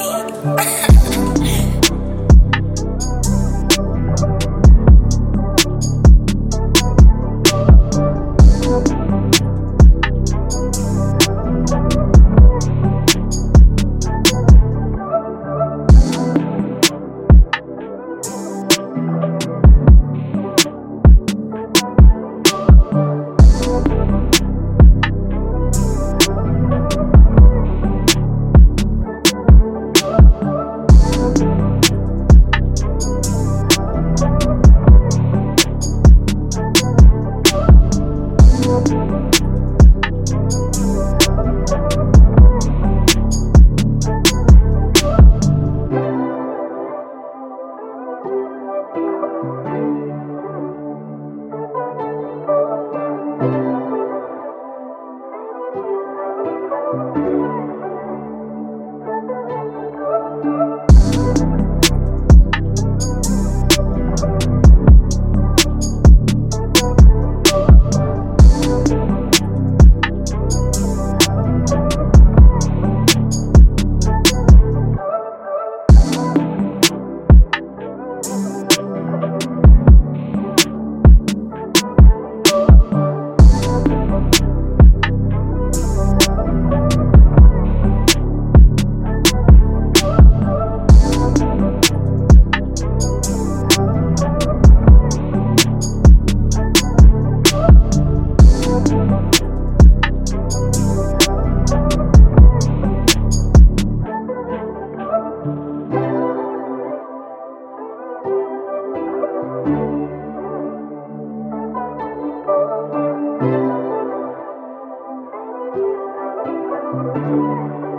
me. Thank you.